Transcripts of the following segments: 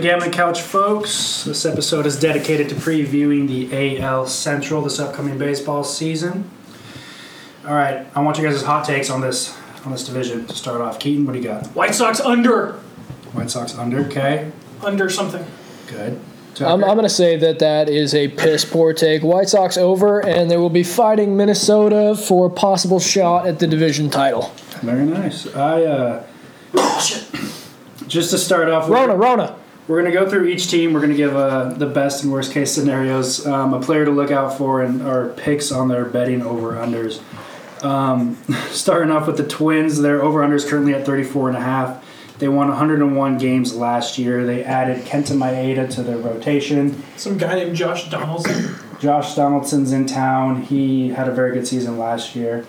the Gambling Couch, folks. This episode is dedicated to previewing the AL Central this upcoming baseball season. All right, I want you guys' hot takes on this on this division to start off. Keaton, what do you got? White Sox under. White Sox under, okay, Under something. good. I'm, I'm going to say that that is a piss poor take. White Sox over, and they will be fighting Minnesota for a possible shot at the division title. Very nice. I uh, just to start off, with, Rona, Rona. We're going to go through each team. We're going to give uh, the best and worst case scenarios, um, a player to look out for, and our picks on their betting over unders. Um, starting off with the Twins, their over unders currently at 34 and a half. They won 101 games last year. They added Kenta Maeda to their rotation. Some guy named Josh Donaldson. Josh Donaldson's in town. He had a very good season last year.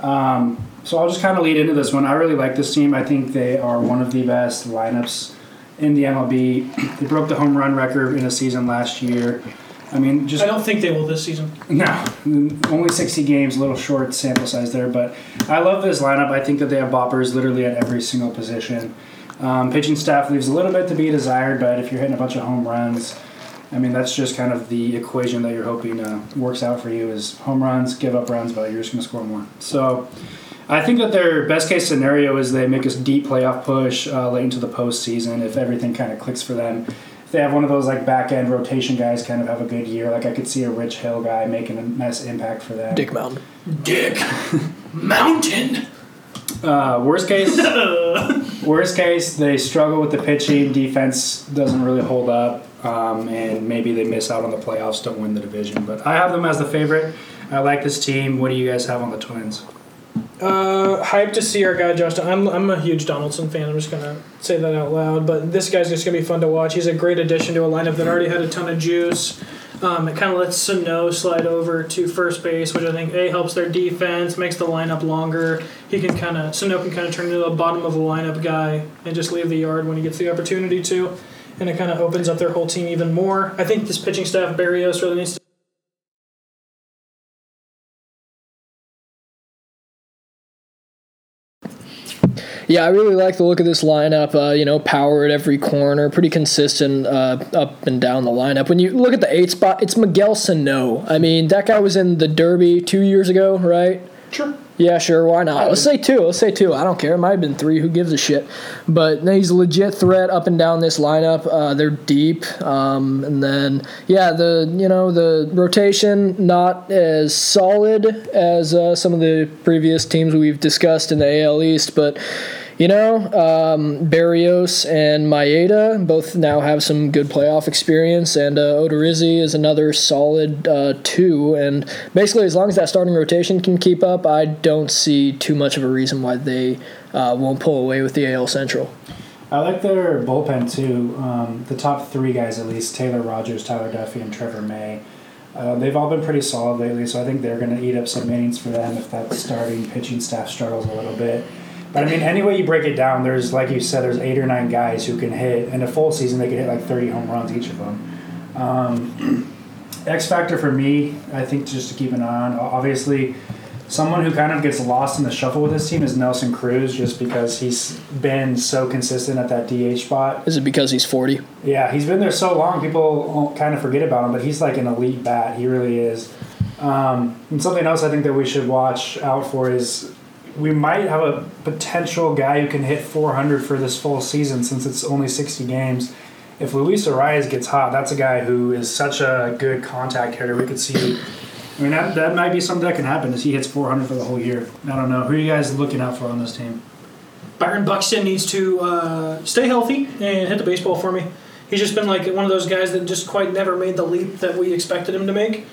Um, so I'll just kind of lead into this one. I really like this team. I think they are one of the best lineups in the MLB. They broke the home run record in a season last year. I mean, just I don't think they will this season. no, only 60 games, a little short sample size there. But I love this lineup. I think that they have boppers literally at every single position. Um, pitching staff leaves a little bit to be desired, but if you're hitting a bunch of home runs, I mean that's just kind of the equation that you're hoping uh, works out for you is home runs, give up runs, but you're just going to score more. So I think that their best case scenario is they make a deep playoff push uh, late into the postseason if everything kind of clicks for them. If they have one of those like back end rotation guys kind of have a good year, like I could see a Rich Hill guy making a nice impact for them. Dick Mountain. Dick Mountain. Uh, worst case, worst case, they struggle with the pitching. Defense doesn't really hold up, um, and maybe they miss out on the playoffs, don't win the division. But I have them as the favorite. I like this team. What do you guys have on the Twins? Uh, hyped to see our guy Josh. I'm I'm a huge Donaldson fan. I'm just gonna say that out loud. But this guy's just gonna be fun to watch. He's a great addition to a lineup that already had a ton of juice. Um, it kind of lets Sano slide over to first base, which I think a helps their defense, makes the lineup longer. He can kind of Sano can kind of turn into a bottom of the lineup guy and just leave the yard when he gets the opportunity to, and it kind of opens up their whole team even more. I think this pitching staff Berrios really needs to. Yeah, I really like the look of this lineup. Uh, you know, power at every corner, pretty consistent uh, up and down the lineup. When you look at the eight spot, it's Miguel Sano. I mean, that guy was in the Derby two years ago, right? Sure. Yeah, sure. Why not? Let's say two. Let's say two. I don't care. It might have been three. Who gives a shit? But he's a legit threat up and down this lineup. Uh, they're deep, um, and then yeah, the you know the rotation not as solid as uh, some of the previous teams we've discussed in the AL East, but. You know, um, Berrios and Maeda both now have some good playoff experience, and uh, Odorizzi is another solid uh, two. And basically, as long as that starting rotation can keep up, I don't see too much of a reason why they uh, won't pull away with the AL Central. I like their bullpen too. Um, the top three guys, at least Taylor Rogers, Tyler Duffey, and Trevor May. Uh, they've all been pretty solid lately, so I think they're going to eat up some innings for them if that starting pitching staff struggles a little bit. But I mean, any way you break it down, there's like you said, there's eight or nine guys who can hit in a full season. They could hit like 30 home runs each of them. Um, X factor for me, I think, just to keep an eye on. Obviously, someone who kind of gets lost in the shuffle with this team is Nelson Cruz, just because he's been so consistent at that DH spot. Is it because he's 40? Yeah, he's been there so long, people kind of forget about him, but he's like an elite bat. He really is. Um, and something else I think that we should watch out for is we might have a potential guy who can hit 400 for this full season since it's only 60 games. If Luis Arraez gets hot, that's a guy who is such a good contact hitter. We could see. I mean, that, that might be something that can happen as he hits 400 for the whole year. I don't know. Who are you guys looking out for on this team? Byron Buxton needs to uh, stay healthy and hit the baseball for me. He's just been like one of those guys that just quite never made the leap that we expected him to make.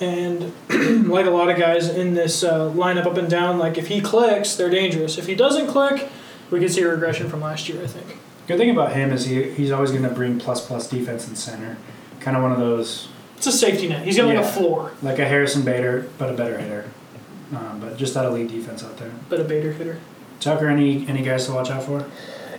And like a lot of guys in this uh, lineup up and down, like if he clicks, they're dangerous. If he doesn't click, we could see a regression from last year, I think. Good thing about him is he, he's always going to bring plus plus defense in center. Kind of one of those It's a safety net. He's got like a floor, like a Harrison Bader, but a better hitter. Um, but just that elite defense out there. but a Bader hitter. Tucker, any any guys to watch out for?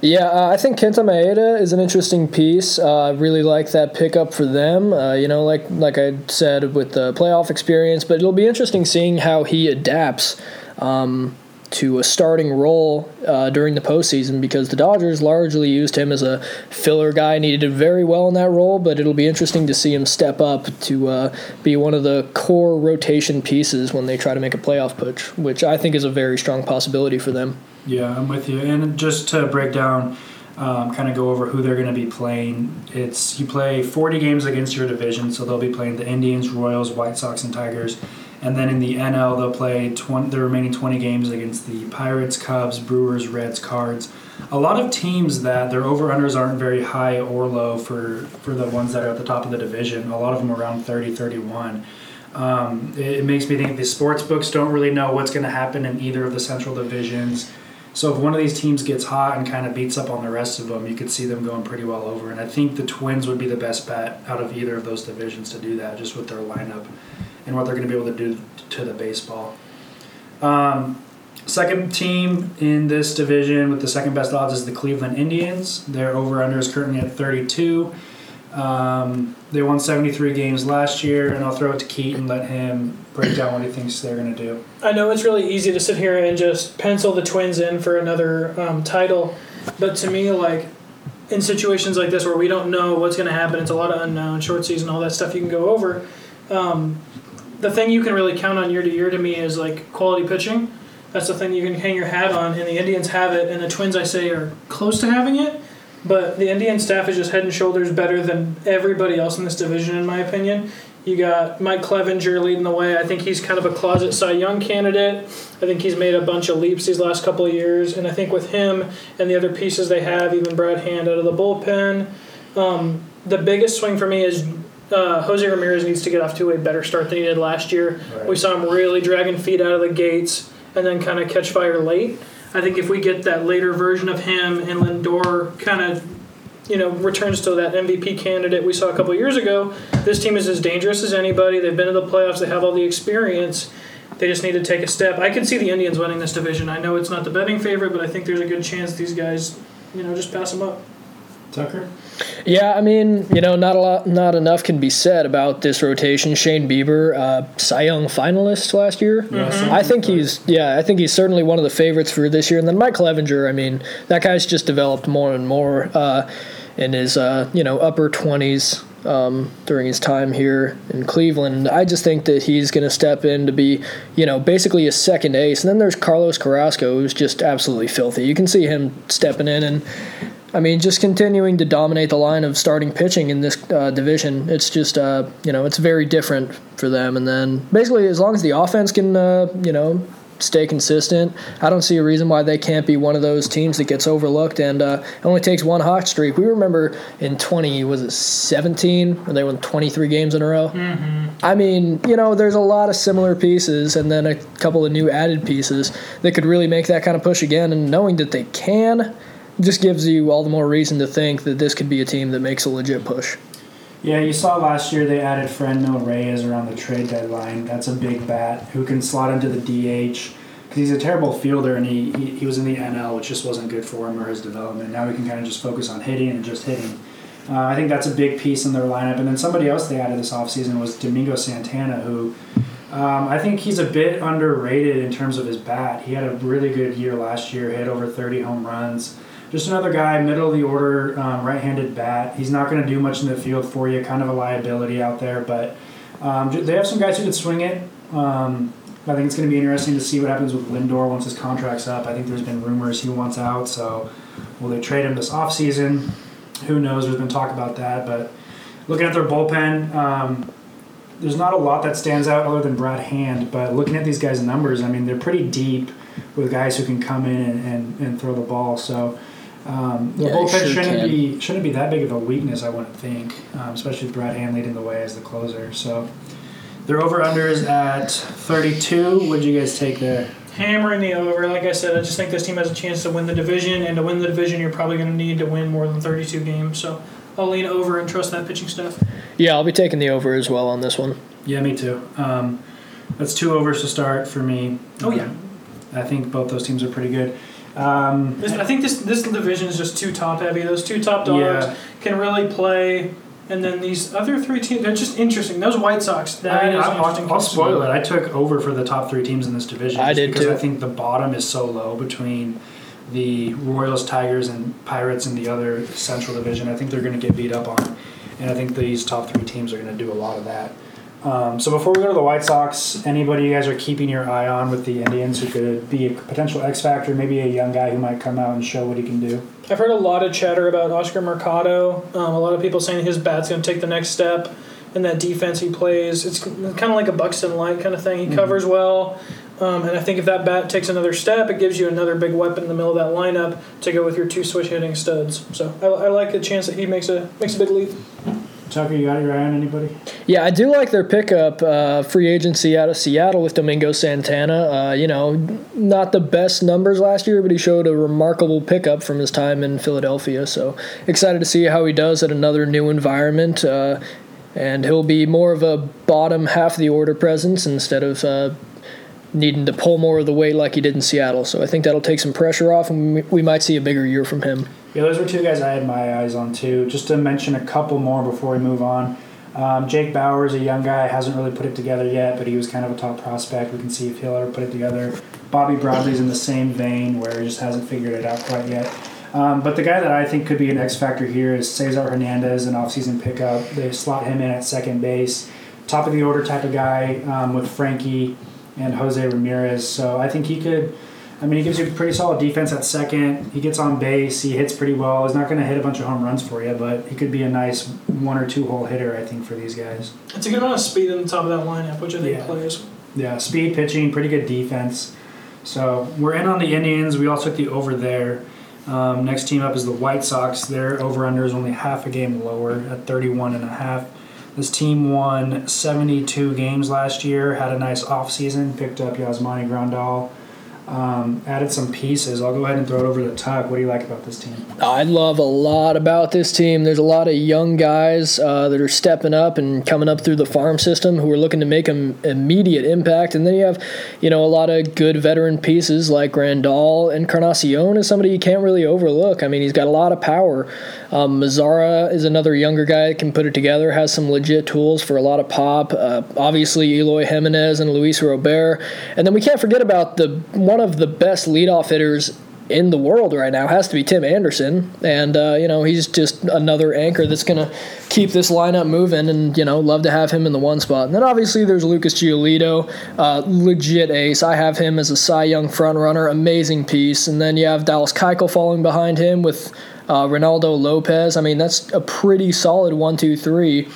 Yeah, uh, I think Kenta Maeda is an interesting piece. Uh, I really like that pickup for them. Uh, you know, like like I said with the playoff experience, but it'll be interesting seeing how he adapts. Um, to a starting role uh, during the postseason because the Dodgers largely used him as a filler guy and he did very well in that role. But it'll be interesting to see him step up to uh, be one of the core rotation pieces when they try to make a playoff push, which I think is a very strong possibility for them. Yeah, I'm with you. And just to break down, um, kind of go over who they're going to be playing. It's you play 40 games against your division, so they'll be playing the Indians, Royals, White Sox, and Tigers. And then in the NL, they'll play 20, the remaining 20 games against the Pirates, Cubs, Brewers, Reds, Cards. A lot of teams that their over unders aren't very high or low for, for the ones that are at the top of the division. A lot of them around 30, 31. Um, it, it makes me think the sports books don't really know what's going to happen in either of the central divisions. So if one of these teams gets hot and kind of beats up on the rest of them, you could see them going pretty well over. And I think the Twins would be the best bet out of either of those divisions to do that, just with their lineup and what they're going to be able to do to the baseball. Um, second team in this division with the second best odds is the Cleveland Indians. Their over under is currently at 32. Um, they won 73 games last year, and I'll throw it to Keaton, and let him break down what he thinks they're going to do. I know it's really easy to sit here and just pencil the Twins in for another um, title, but to me, like in situations like this where we don't know what's going to happen, it's a lot of unknown, short season, all that stuff you can go over. Um, the thing you can really count on year to year to me is like quality pitching. That's the thing you can hang your hat on, and the Indians have it, and the Twins, I say, are close to having it. But the Indian staff is just head and shoulders better than everybody else in this division, in my opinion. You got Mike Clevinger leading the way. I think he's kind of a closet Cy Young candidate. I think he's made a bunch of leaps these last couple of years, and I think with him and the other pieces they have, even Brad Hand out of the bullpen, um, the biggest swing for me is uh, Jose Ramirez needs to get off to a better start than he did last year. Right. We saw him really dragging feet out of the gates and then kind of catch fire late. I think if we get that later version of him and Lindor kind of, you know, returns to that MVP candidate we saw a couple years ago, this team is as dangerous as anybody. They've been to the playoffs. They have all the experience. They just need to take a step. I can see the Indians winning this division. I know it's not the betting favorite, but I think there's a good chance these guys, you know, just pass them up. Tucker? Yeah, I mean, you know, not a lot, not enough can be said about this rotation. Shane Bieber, uh, Cy Young finalist last year. Yes. I think he's, yeah, I think he's certainly one of the favorites for this year. And then Mike Clevinger, I mean, that guy's just developed more and more uh, in his, uh, you know, upper twenties um, during his time here in Cleveland. I just think that he's going to step in to be, you know, basically a second ace. And then there's Carlos Carrasco, who's just absolutely filthy. You can see him stepping in and. I mean, just continuing to dominate the line of starting pitching in this uh, division. It's just, uh, you know, it's very different for them. And then basically, as long as the offense can, uh, you know, stay consistent, I don't see a reason why they can't be one of those teams that gets overlooked. And uh, it only takes one hot streak. We remember in 20, was it 17, when they won 23 games in a row? Mm-hmm. I mean, you know, there's a lot of similar pieces and then a couple of new added pieces that could really make that kind of push again. And knowing that they can just gives you all the more reason to think that this could be a team that makes a legit push. Yeah, you saw last year they added Fernando Reyes around the trade deadline. That's a big bat who can slot into the DH because he's a terrible fielder and he, he, he was in the NL, which just wasn't good for him or his development. Now he can kind of just focus on hitting and just hitting. Uh, I think that's a big piece in their lineup. And then somebody else they added this offseason was Domingo Santana, who um, I think he's a bit underrated in terms of his bat. He had a really good year last year, hit over 30 home runs just another guy, middle of the order, um, right-handed bat. He's not going to do much in the field for you, kind of a liability out there. But um, they have some guys who can swing it. Um, I think it's going to be interesting to see what happens with Lindor once his contract's up. I think there's been rumors he wants out, so will they trade him this offseason? Who knows? There's been talk about that, but looking at their bullpen, um, there's not a lot that stands out other than Brad Hand. But looking at these guys' numbers, I mean, they're pretty deep with guys who can come in and, and, and throw the ball. So um, the Yeah, bullpen sure shouldn't can. be shouldn't be that big of a weakness, I wouldn't think, um, especially with Brad Hand leading the way as the closer. So their over unders at 32. What'd you guys take there? Hammering the over. Like I said, I just think this team has a chance to win the division, and to win the division, you're probably going to need to win more than 32 games. So I'll lean over and trust that pitching stuff. Yeah, I'll be taking the over as well on this one. Yeah, me too. Um, that's two overs to start for me. Oh, yeah. I think both those teams are pretty good. Um, This, I think this this division is just too top heavy. Those two top dogs Yeah. can really play And then these other three teams, they're just interesting. Those White Sox, that I mean, is I'll, an I'll, I'll spoil it. I took over for the top three teams in this division. I just did because too. I think the bottom is so low between the Royals, Tigers, and Pirates in the other Central Division. I think they're going to get beat up on, and I think these top three teams are going to do a lot of that. Um, so before we go to the White Sox, anybody you guys are keeping your eye on with the Indians who could be a potential X factor, maybe a young guy who might come out and show what he can do. I've heard a lot of chatter about Oscar Mercado. Um, a lot of people saying his bat's going to take the next step in that defense he plays. It's kind of like a Buxton Light kind of thing. He covers well. Um, and I think if that bat takes another step, it gives you another big weapon in the middle of that lineup to go with your two switch hitting studs. So I, I like the chance that he makes a makes a big leap. Tucker, you got your eye on anybody? Yeah, I do like their pickup, uh, free agency out of Seattle with Domingo Santana. Uh, you know, not the best numbers last year, but he showed a remarkable pickup from his time in Philadelphia. So excited to see how he does at another new environment. Uh, and he'll be more of a bottom half of the order presence instead of uh, needing to pull more of the weight like he did in Seattle. So I think that'll take some pressure off, and we- we might see a bigger year from him. Yeah, those were two guys I had my eyes on too. Just to mention a couple more before we move on. Um, Jake Bauer is a young guy, hasn't really put it together yet, but he was kind of a top prospect. We can see if he'll ever put it together. Bobby Bradley's in the same vein where he just hasn't figured it out quite yet. Um, but the guy that I think could be an X factor here is Cesar Hernandez, an offseason pickup. They slot him in at second base, top of the order type of guy um, with Frankie and Jose Ramirez. So I think he could. I mean, he gives you pretty solid defense at second. He gets on base. He hits pretty well. He's not going to hit a bunch of home runs for you, but he could be a nice one or two hole hitter, I think, for these guys. It's a good amount of speed in the top of that lineup, which I think Yeah. plays. Yeah, speed pitching, pretty good defense. So we're in on the Indians. We also took the over there. Um, next team up is the White Sox. Their over under is only half a game lower at 31 and a half. This team won 72 games last year, had a nice offseason, picked up Yasmani Grandal, um, added some pieces. I'll go ahead and throw it over to Tuck. What do you like about this team? I love a lot about this team. There's a lot of young guys uh, that are stepping up and coming up through the farm system who are looking to make an immediate impact. And then you have, you know, a lot of good veteran pieces like Grandal. Encarnacion is somebody you can't really overlook. I mean, he's got a lot of power. Um, Mazara is another younger guy that can put it together, has some legit tools for a lot of pop. Uh, obviously, Eloy Jimenez and Luis Robert. And then we can't forget about the one of the best leadoff hitters in the world right now has to be Tim Anderson, and uh, you know he's just another anchor that's gonna keep this lineup moving, and you know love to have him in the one spot. And then obviously there's Lucas Giolito, uh, legit ace. I have him as a Cy Young front runner, amazing piece. And then you have Dallas Keuchel falling behind him with uh, Reynaldo Lopez. I mean that's a pretty solid one, two, three.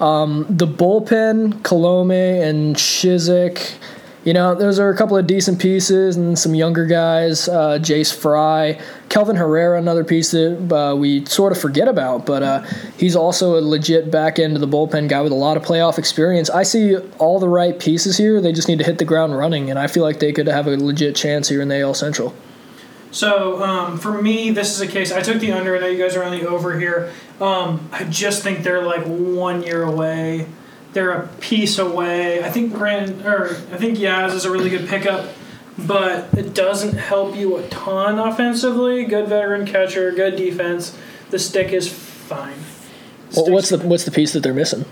Um, the bullpen, Colome and Cishek. You know, those are a couple of decent pieces and some younger guys. Uh, Jace Fry, Kelvin Herrera, another piece that uh, we sort of forget about, but uh, he's also a legit back end of the bullpen guy with a lot of playoff experience. I see all the right pieces here. They just need to hit the ground running, and I feel like they could have a legit chance here in the AL Central. So um, for me, this is a case. I took the under. I know you guys are on the over here. Um, I just think they're like one year away. They're a piece away. I think Grand or I think Yaz is a really good pickup, but it doesn't help you a ton offensively. Good veteran catcher, good defense. The stick is fine. Well, what's the what's the piece that they're missing?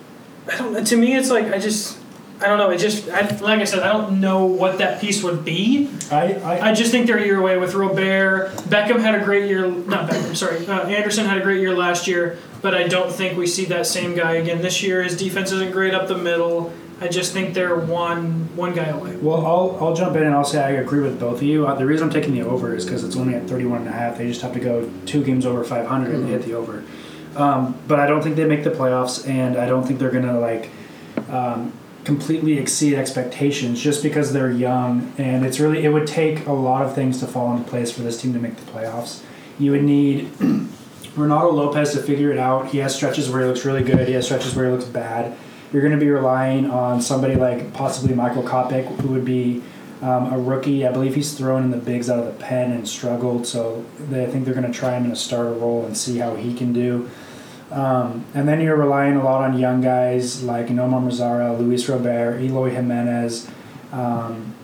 I don't. To me, it's like I just. I don't know. It just, I, like I said, I don't know what that piece would be. I, I, I just think they're a year away with Robert. Beckham had a great year. Not Beckham, sorry. Uh, Anderson had a great year last year, but I don't think we see that same guy again this year. His defense isn't great up the middle. I just think they're one one guy away. Well, I'll, I'll jump in and I'll say I agree with both of you. Uh, the reason I'm taking the over is because it's only at 31 and a half. They just have to go two games over 500 and hit the over. Um, but I don't think they make the playoffs, and I don't think they're gonna like um, completely exceed expectations just because they're young. And it's really it would take a lot of things to fall into place for this team to make the playoffs. You would need Reynaldo Lopez to figure it out. He has stretches where he looks really good. He has stretches where he looks bad. You're going to be relying on somebody like possibly Michael Kopech, who would be um, a rookie. I believe he's thrown in the bigs out of the pen and struggled. So they, I think they're going to try him in a starter role and see how he can do. Um, and then you're relying a lot on young guys like Nomar Mazara, Luis Robert, Eloy Jimenez. Um,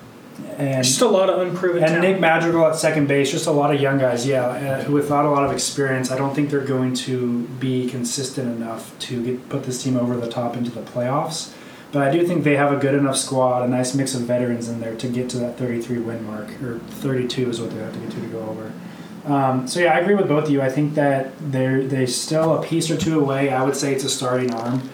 and Just a lot of unproven and talent. Nick Madrigal at second base. Just a lot of young guys, yeah, uh, without a lot of experience. I don't think they're going to be consistent enough to get, put this team over the top into the playoffs. But I do think they have a good enough squad, a nice mix of veterans in there to get to that 33 win mark, or 32 is what they have to get to to go over. Um, so yeah, I agree with both of you. I think that they're they still a piece or two away. I would say it's a starting arm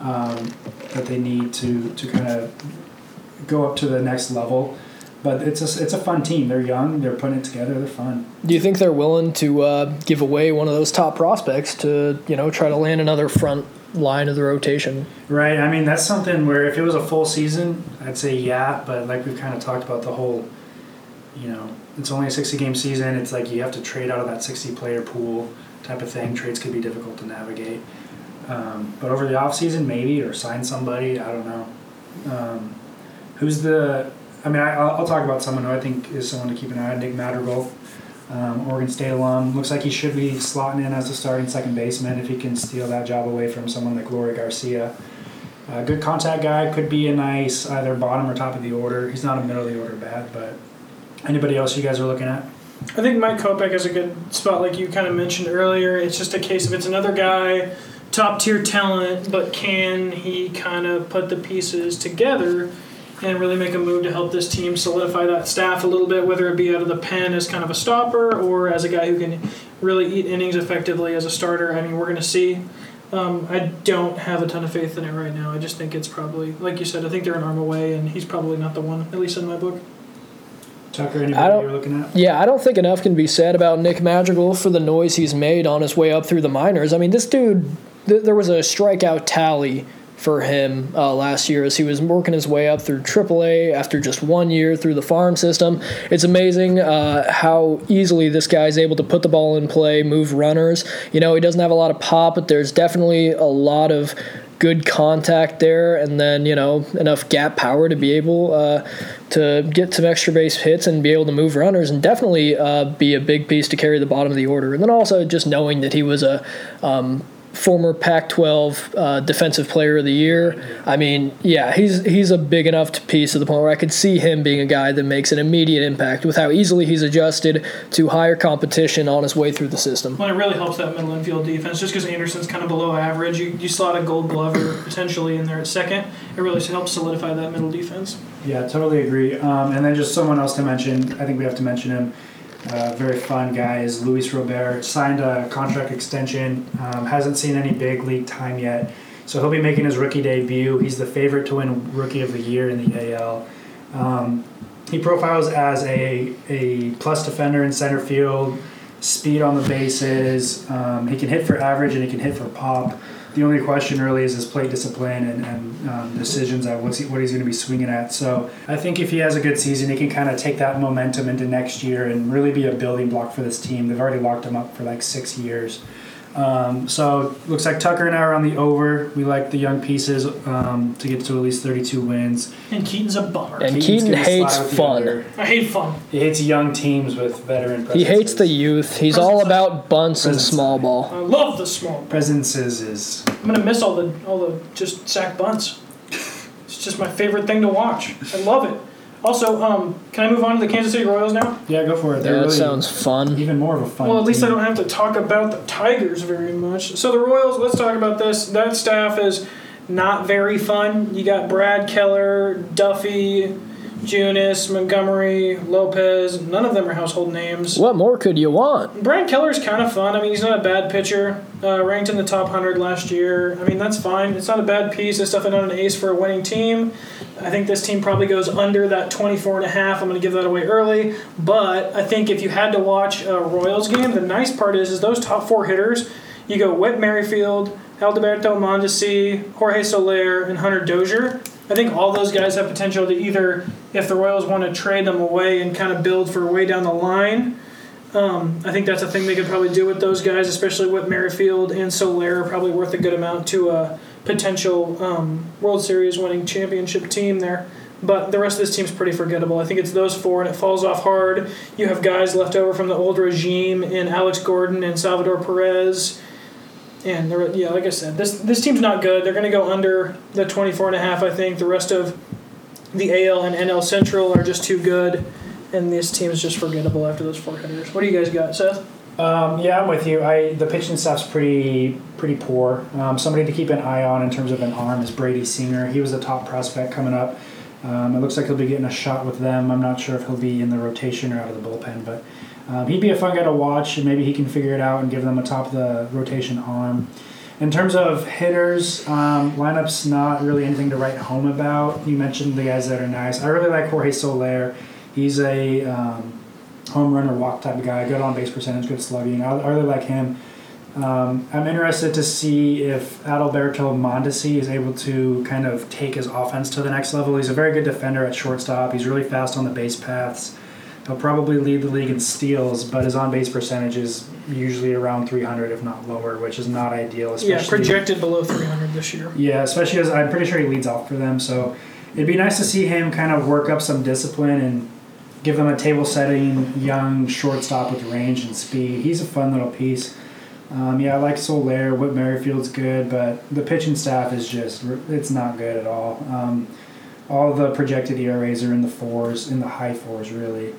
um, that they need to to kind of go up to the next level. But it's a it's a fun team. They're young. They're putting it together. They're fun. Do you think they're willing to uh, give away one of those top prospects to you know try to land another front line of the rotation? Right. I mean, that's something where if it was a full season, I'd say yeah. But like we've kind of talked about the whole, you know, it's only a 60 game season. It's like you have to trade out of that 60 player pool type of thing. Trades could be difficult to navigate. Um, but over the off season, maybe or sign somebody. I don't know. Um, who's the? I mean, I, I'll, talk about someone who I think is someone to keep an eye on. Nick Madrigal, um, Oregon State alum. Looks like he should be slotting in as a starting second baseman if he can steal that job away from someone like Leury Garcia. Uh, good contact guy. Could be a nice either bottom or top of the order. He's not a middle of the order bad, but anybody else you guys are looking at? I think Mike Kopech is a good spot, like you kind of mentioned earlier. It's just a case of it's another guy, top tier talent, but can he kind of put the pieces together and really make a move to help this team solidify that staff a little bit, whether it be out of the pen as kind of a stopper or as a guy who can really eat innings effectively as a starter? I mean, we're going to see. Um, I don't have a ton of faith in it right now. I just think it's probably, like you said, I think they're an arm away, and he's probably not the one, at least in my book. Tucker, I anybody don't- you're looking at? Yeah, I don't think enough can be said about Nick Madrigal for the noise he's made on his way up through the minors. I mean, this dude, th- there was a strikeout tally for him uh, last year as he was working his way up through AAA after just one year through the farm system. It's amazing uh, how easily this guy is able to put the ball in play, move runners. You know, he doesn't have a lot of pop, but there's definitely a lot of good contact there, and then you know enough gap power to be able uh, to get some extra base hits and be able to move runners, and definitely uh, be a big piece to carry the bottom of the order. And then also just knowing that he was a um, former Pac-12 uh, Defensive Player of the Year. I mean, yeah, he's he's a big enough piece to the point where I could see him being a guy that makes an immediate impact with how easily he's adjusted to higher competition on his way through the system. Well, it really helps that middle infield defense. Just because Anderson's kind of below average, you, you slot a Gold Glover potentially in there at second. It really helps solidify that middle defense. Yeah, totally agree. Um, and then just someone else to mention, I think we have to mention him. Very fun guy is Luis Robert. Signed a contract extension. Um, hasn't seen any big league time yet, so he'll be making his rookie debut. He's the favorite to win Rookie of the Year in the AL. Um, he profiles as a a plus defender in center field, speed on the bases. Um, he can hit for average and he can hit for pop. The only question really is his plate discipline and, and um, decisions at what's he, what he's going to be swinging at. So I think if he has a good season, he can kind of take that momentum into next year and really be a building block for this team. They've already locked him up for like six years. Um, so looks like Tucker and I are on the over. We like the young pieces um, to get to at least 32 wins. And Keaton's a bummer. And Keaton's Keaton hates fun. under. I hate fun. He hates young teams with veteran He hates the youth. He's all about bunts and Presence. small ball. I love the small. presences is I'm gonna miss all the all the just sack bunts. It's just my favorite thing to watch. I love it. Also, um, can I move on to the Kansas City Royals now? yeah. Go for it. They're that really sounds fun. even more of a fun. Well, at least I don't have to talk about the Tigers very much. So the Royals, let's talk about this. That staff is not very fun. You got Brad Keller, Duffy, Junis, Montgomery, Lopez. None of them are household names. What more could you want? Brad Keller's kind of fun. I mean, he's not a bad pitcher. Uh, ranked in the top 100 last year. I mean, that's fine. It's not a bad piece. It's definitely not an ace for a winning team. I think this team probably goes under that 24 and a half. I'm going to give that away early. But I think if you had to watch a Royals game, the nice part is, is those top four hitters, you go Whit Merrifield, Alberto Mondesi, Jorge Soler, and Hunter Dozier. I think all those guys have potential to either, if the Royals want to trade them away and kind of build for way down the line, um, I think that's a thing they could probably do with those guys, especially with Merrifield and Soler, probably worth a good amount to a potential um, World Series winning championship team there. But the rest of this team's pretty forgettable. I think it's those four, and it falls off hard. You have guys left over from the old regime in Alex Gordon and Salvador Perez. And they're, yeah, like I said, this this team's not good. They're going to go under the 24 and a half, I think. The rest of the AL and NL Central are just too good, and this team is just forgettable after those four hitters. What do you guys got, Seth? Um, yeah, I'm with you. I the pitching staff's pretty pretty poor. Um, somebody to keep an eye on in terms of an arm is Brady Singer. He was a top prospect coming up. Um, it looks like he'll be getting a shot with them. I'm not sure if he'll be in the rotation or out of the bullpen, but he'd be a fun guy to watch, and maybe he can figure it out and give them a top of the rotation arm. In terms of hitters, um, lineup's not really anything to write home about. You mentioned the guys that are nice. I really like Jorge Soler. He's a um, home run or walk type of guy, good on base percentage, good slugging. I, I really like him. Um, I'm interested to see if Adalberto Mondesi is able to kind of take his offense to the next level. He's a very good defender at shortstop. He's really fast on the base paths. He'll probably lead the league in steals, but his on base percentage is usually around 300, if not lower, which is not ideal. Especially, Yeah, projected below 300 this year. Yeah, especially as I'm pretty sure he leads off for them. So it'd be nice to see him kind of work up some discipline and give them a table setting young shortstop with range and speed. He's a fun little piece. Um, yeah, I like Soler. Whit Merrifield's good, but the pitching staff is just, it's not good at all. Um, all the projected ERAs are in the fours, in the high fours, really.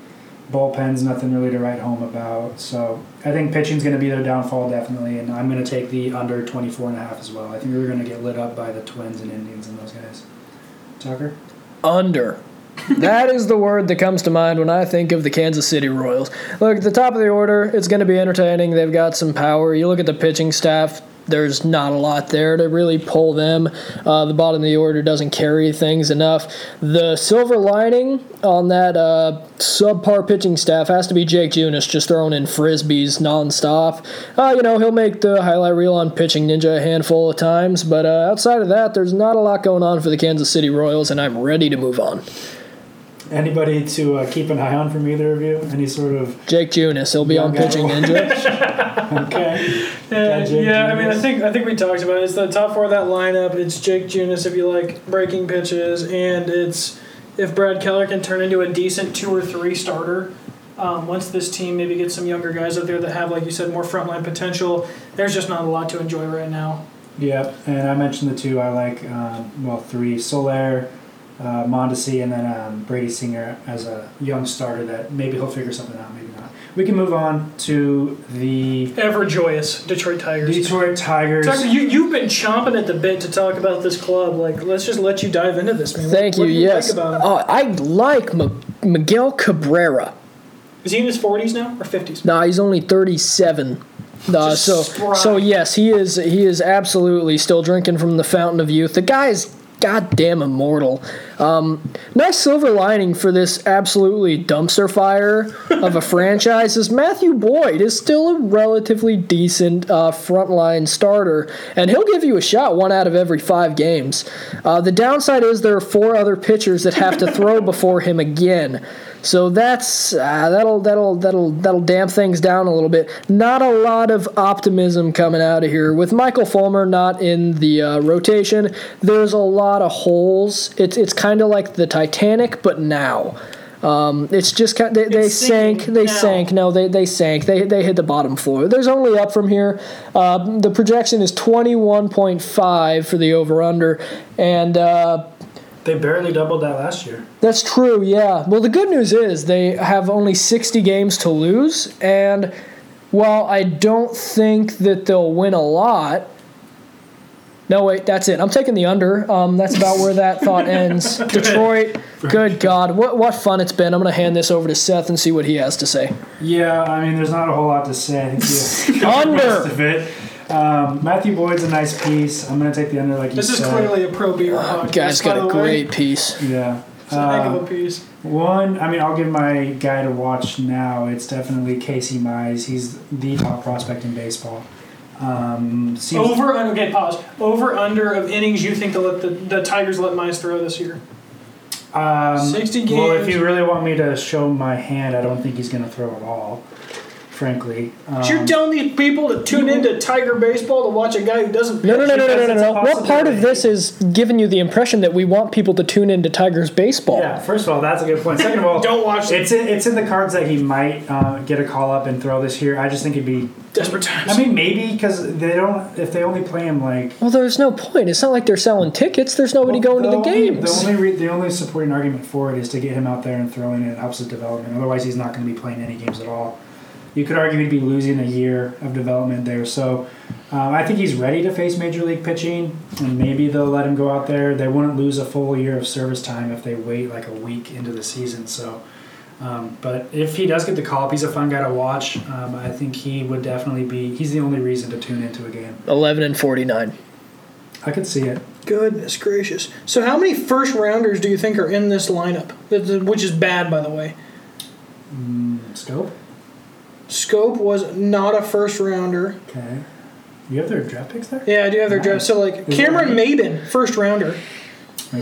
Bullpen's nothing really to write home about. So I think pitching's going to be their downfall, definitely, and I'm going to take the under 24 and a half as well. I think we're going to get lit up by the Twins and Indians and those guys. Tucker? Under. that is the word that comes to mind when I think of the Kansas City Royals. Look, at the top of the order, it's going to be entertaining. They've got some power. You look at the pitching staff, there's not a lot there to really pull them. Uh, the bottom of the order doesn't carry things enough. The silver lining on that uh, subpar pitching staff has to be Jake Junis just throwing in frisbees nonstop. Uh, you know, he'll make the highlight reel on Pitching Ninja a handful of times, but uh, outside of that, there's not a lot going on for the Kansas City Royals, and I'm ready to move on. Anybody to uh, keep an eye on from either of you? Any sort of Jake Junis, he'll be on guy. Pitching Ninja. okay? Uh, Jake yeah, I mean, I think I think we talked about it. It's the top four of that lineup. It's Jake Junis if you like breaking pitches, and it's if Brad Keller can turn into a decent two or three starter. Um, once this team maybe gets some younger guys out there that have, like you said, more frontline potential, there's just not a lot to enjoy right now. Yep, and I mentioned the two I like. Um, well, three: Soler, uh, Mondesi, and then um, Brady Singer as a young starter. That maybe he'll figure something out, maybe not. We can move on to the Ever joyous Detroit Tigers. Detroit Tigers. Tucker, you, you've been chomping at the bit to talk about this club. Like, let's just let you dive into this, man. Thank what, you. What do you yes. about him? Oh, I like M- Miguel Cabrera. Is he in his 40s now or 50s? No, he's only 37. Uh, so, spry. so yes, he is. He is absolutely still drinking from the fountain of youth. The guy is goddamn immortal. Um, nice silver lining for this absolutely dumpster fire of a franchise is Matthew Boyd is still a relatively decent uh, frontline starter, and he'll give you a shot one out of every five games. Uh, the downside is there are four other pitchers that have to throw before him again. So that's uh, that'll that'll that'll that'll damp things down a little bit. Not a lot of optimism coming out of here with Michael Fulmer not in the uh, rotation. There's a lot of holes. It's it's kind of like the Titanic, but now. Um, it's just kind. They, they sank. They now. sank. No, they they sank. They they hit the bottom floor. There's only up from here. Uh, the projection is 21.5 for the over under, and. Uh, They barely doubled that last year. that's true, yeah. Well, the good news is they have only 60 games to lose, and while I don't think that they'll win a lot. No, wait, that's it. I'm taking the under. Um, that's about where that thought ends. Detroit, good God. What, what fun it's been. I'm going to hand this over to Seth and see what he has to say. Yeah, I mean, there's not a whole lot to say. I think you Under. Most of it. Um, Matthew Boyd's a nice piece. I'm gonna take the under, like you This is said. clearly a pro beer podcast. Guy's got by a the way. great piece. Yeah. It's a heck of a piece. One, I mean, I'll give my guy to watch now. It's definitely Casey Mize. He's the top prospect in baseball. Um, seems, Over under. Okay, pause. Over under of innings you think the the, the Tigers let Mize throw this year? um, 60 Well, if games. you really want me to show my hand, I don't think he's going to throw at all. Frankly. Um, you're telling these people to tune into Tiger baseball to watch a guy who doesn't. No, no, no, no, no, no, no, no. What part of this is giving you the impression that we want people to tune into Tigers baseball? yeah, first of all, that's a good point. Second of all, Don't watch it. It's in, it's in the cards that he might uh, get a call up and throw this year. I just think it'd be. Desperate times. I mean, maybe because they don't. If they only play him like Well, there's no point. It's not like they're selling tickets. There's nobody going to the only, games. The only re- the only supporting argument for it is to get him out there and throwing it. It helps his development. Otherwise, he's not going to be playing any games at all. You could argue he'd be losing a year of development there. So, um, I think he's ready to face major league pitching, and maybe they'll let him go out there. They wouldn't lose a full year of service time if they wait like a week into the season. So. Um, but if he does get the call up, he's a fun guy to watch. Um, I think he would definitely be. He's the only reason to tune into a game. 11 and 49. I could see it. Goodness gracious. So how many first rounders do you think are in this lineup? That- that- Which is bad, by the way. Schoop. Schoop was not a first rounder. Okay. You have their draft picks there. Yeah, I do have their draft. So like Is Cameron that Maybin, first rounder.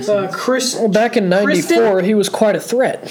Uh. Chris Well, back in 94, he was quite a threat.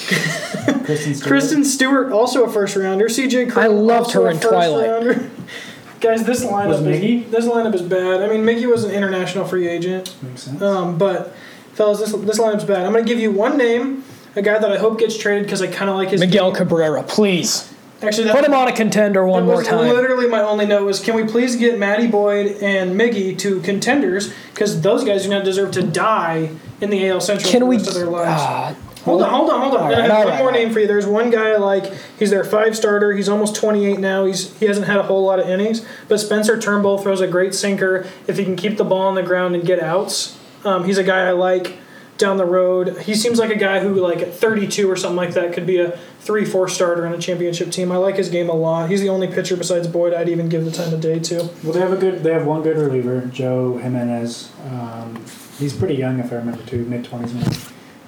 Kristen Stewart. Kristen Stewart, also a first rounder. CJ Cron, I loved also her in Twilight. rounder. Guys, this lineup Was is Miggy? this lineup is bad. I mean, Mickey was an international free agent. Makes sense. Um, but fellas, this this lineup's bad. I'm gonna give you one name, a guy that I hope gets traded because I kind of like his Miguel game. Cabrera, please. Actually, Put him on a contender one more time. Literally, my only note was, can we please get Matty Boyd and Miggy to contenders because those guys do not deserve to die in the AL Central Can for we? the rest of their lives. Ah, Hold on, hold on, hold on. All I have all one right, more all name for you. There's one guy like he's their five starter. He's almost 28 now. He's he hasn't had a whole lot of innings, but Spencer Turnbull throws a great sinker. If he can keep the ball on the ground and get outs, um, he's a guy I like down the road. He seems like a guy who like at 32 or something like that could be a three four starter on a championship team. I like his game a lot. He's the only pitcher besides Boyd I'd even give the time of day to. Well, they have a good. They have one good reliever, Joe Jimenez. Um, he's pretty young, if I remember too, mid twenties maybe.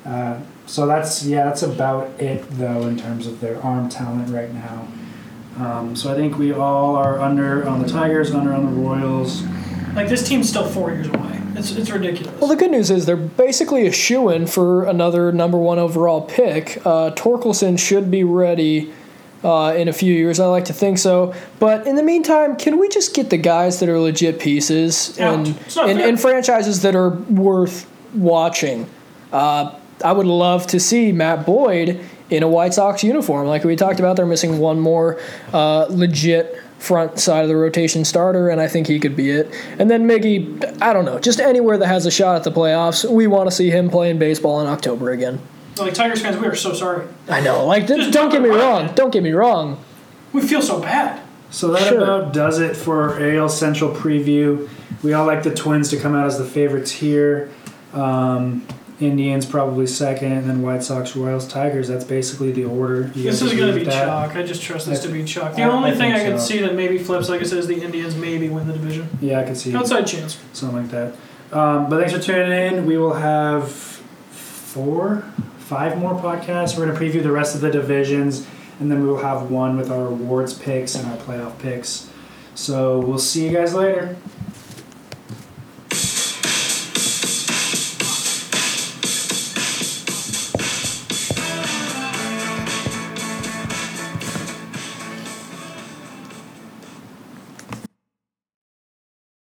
Uh, so that's yeah, that's about it though in terms of their arm talent right now. Um, so I think we all are under on the Tigers, under on the Royals. Like this team's still four years away. It's it's ridiculous. Well, the good news is they're basically a shoe in for another number one overall pick. Uh, Torkelson should be ready uh, in a few years. I like to think so. But in the meantime, can we just get the guys that are legit pieces and and, and franchises that are worth watching? Uh, I would love to see Matt Boyd in a White Sox uniform. Like we talked about, they're missing one more uh, legit front side of the rotation starter, and I think he could be it. And then Miggy, I don't know, just anywhere that has a shot at the playoffs, we want to see him playing baseball in October again. like Tigers fans, we are so sorry. I know, like th- Just don't get me wrong, don't get me wrong. We feel so bad. So that Sure. about does it for our AL Central preview. We all like the Twins to come out as the favorites here. Um, Indians probably second, and then White Sox, Royals, Tigers. That's basically the order. You This is going to be that? chalk. I just trust this to be chalk. The I- only I thing I can so. see that maybe flips, like I said, is the Indians maybe win the division. Yeah, I can see Outside chance. something like that. Um, but thanks for tuning in. We will have four, five more podcasts. We're going to preview the rest of the divisions, and then we will have one with our awards picks and our playoff picks. So we'll see you guys later.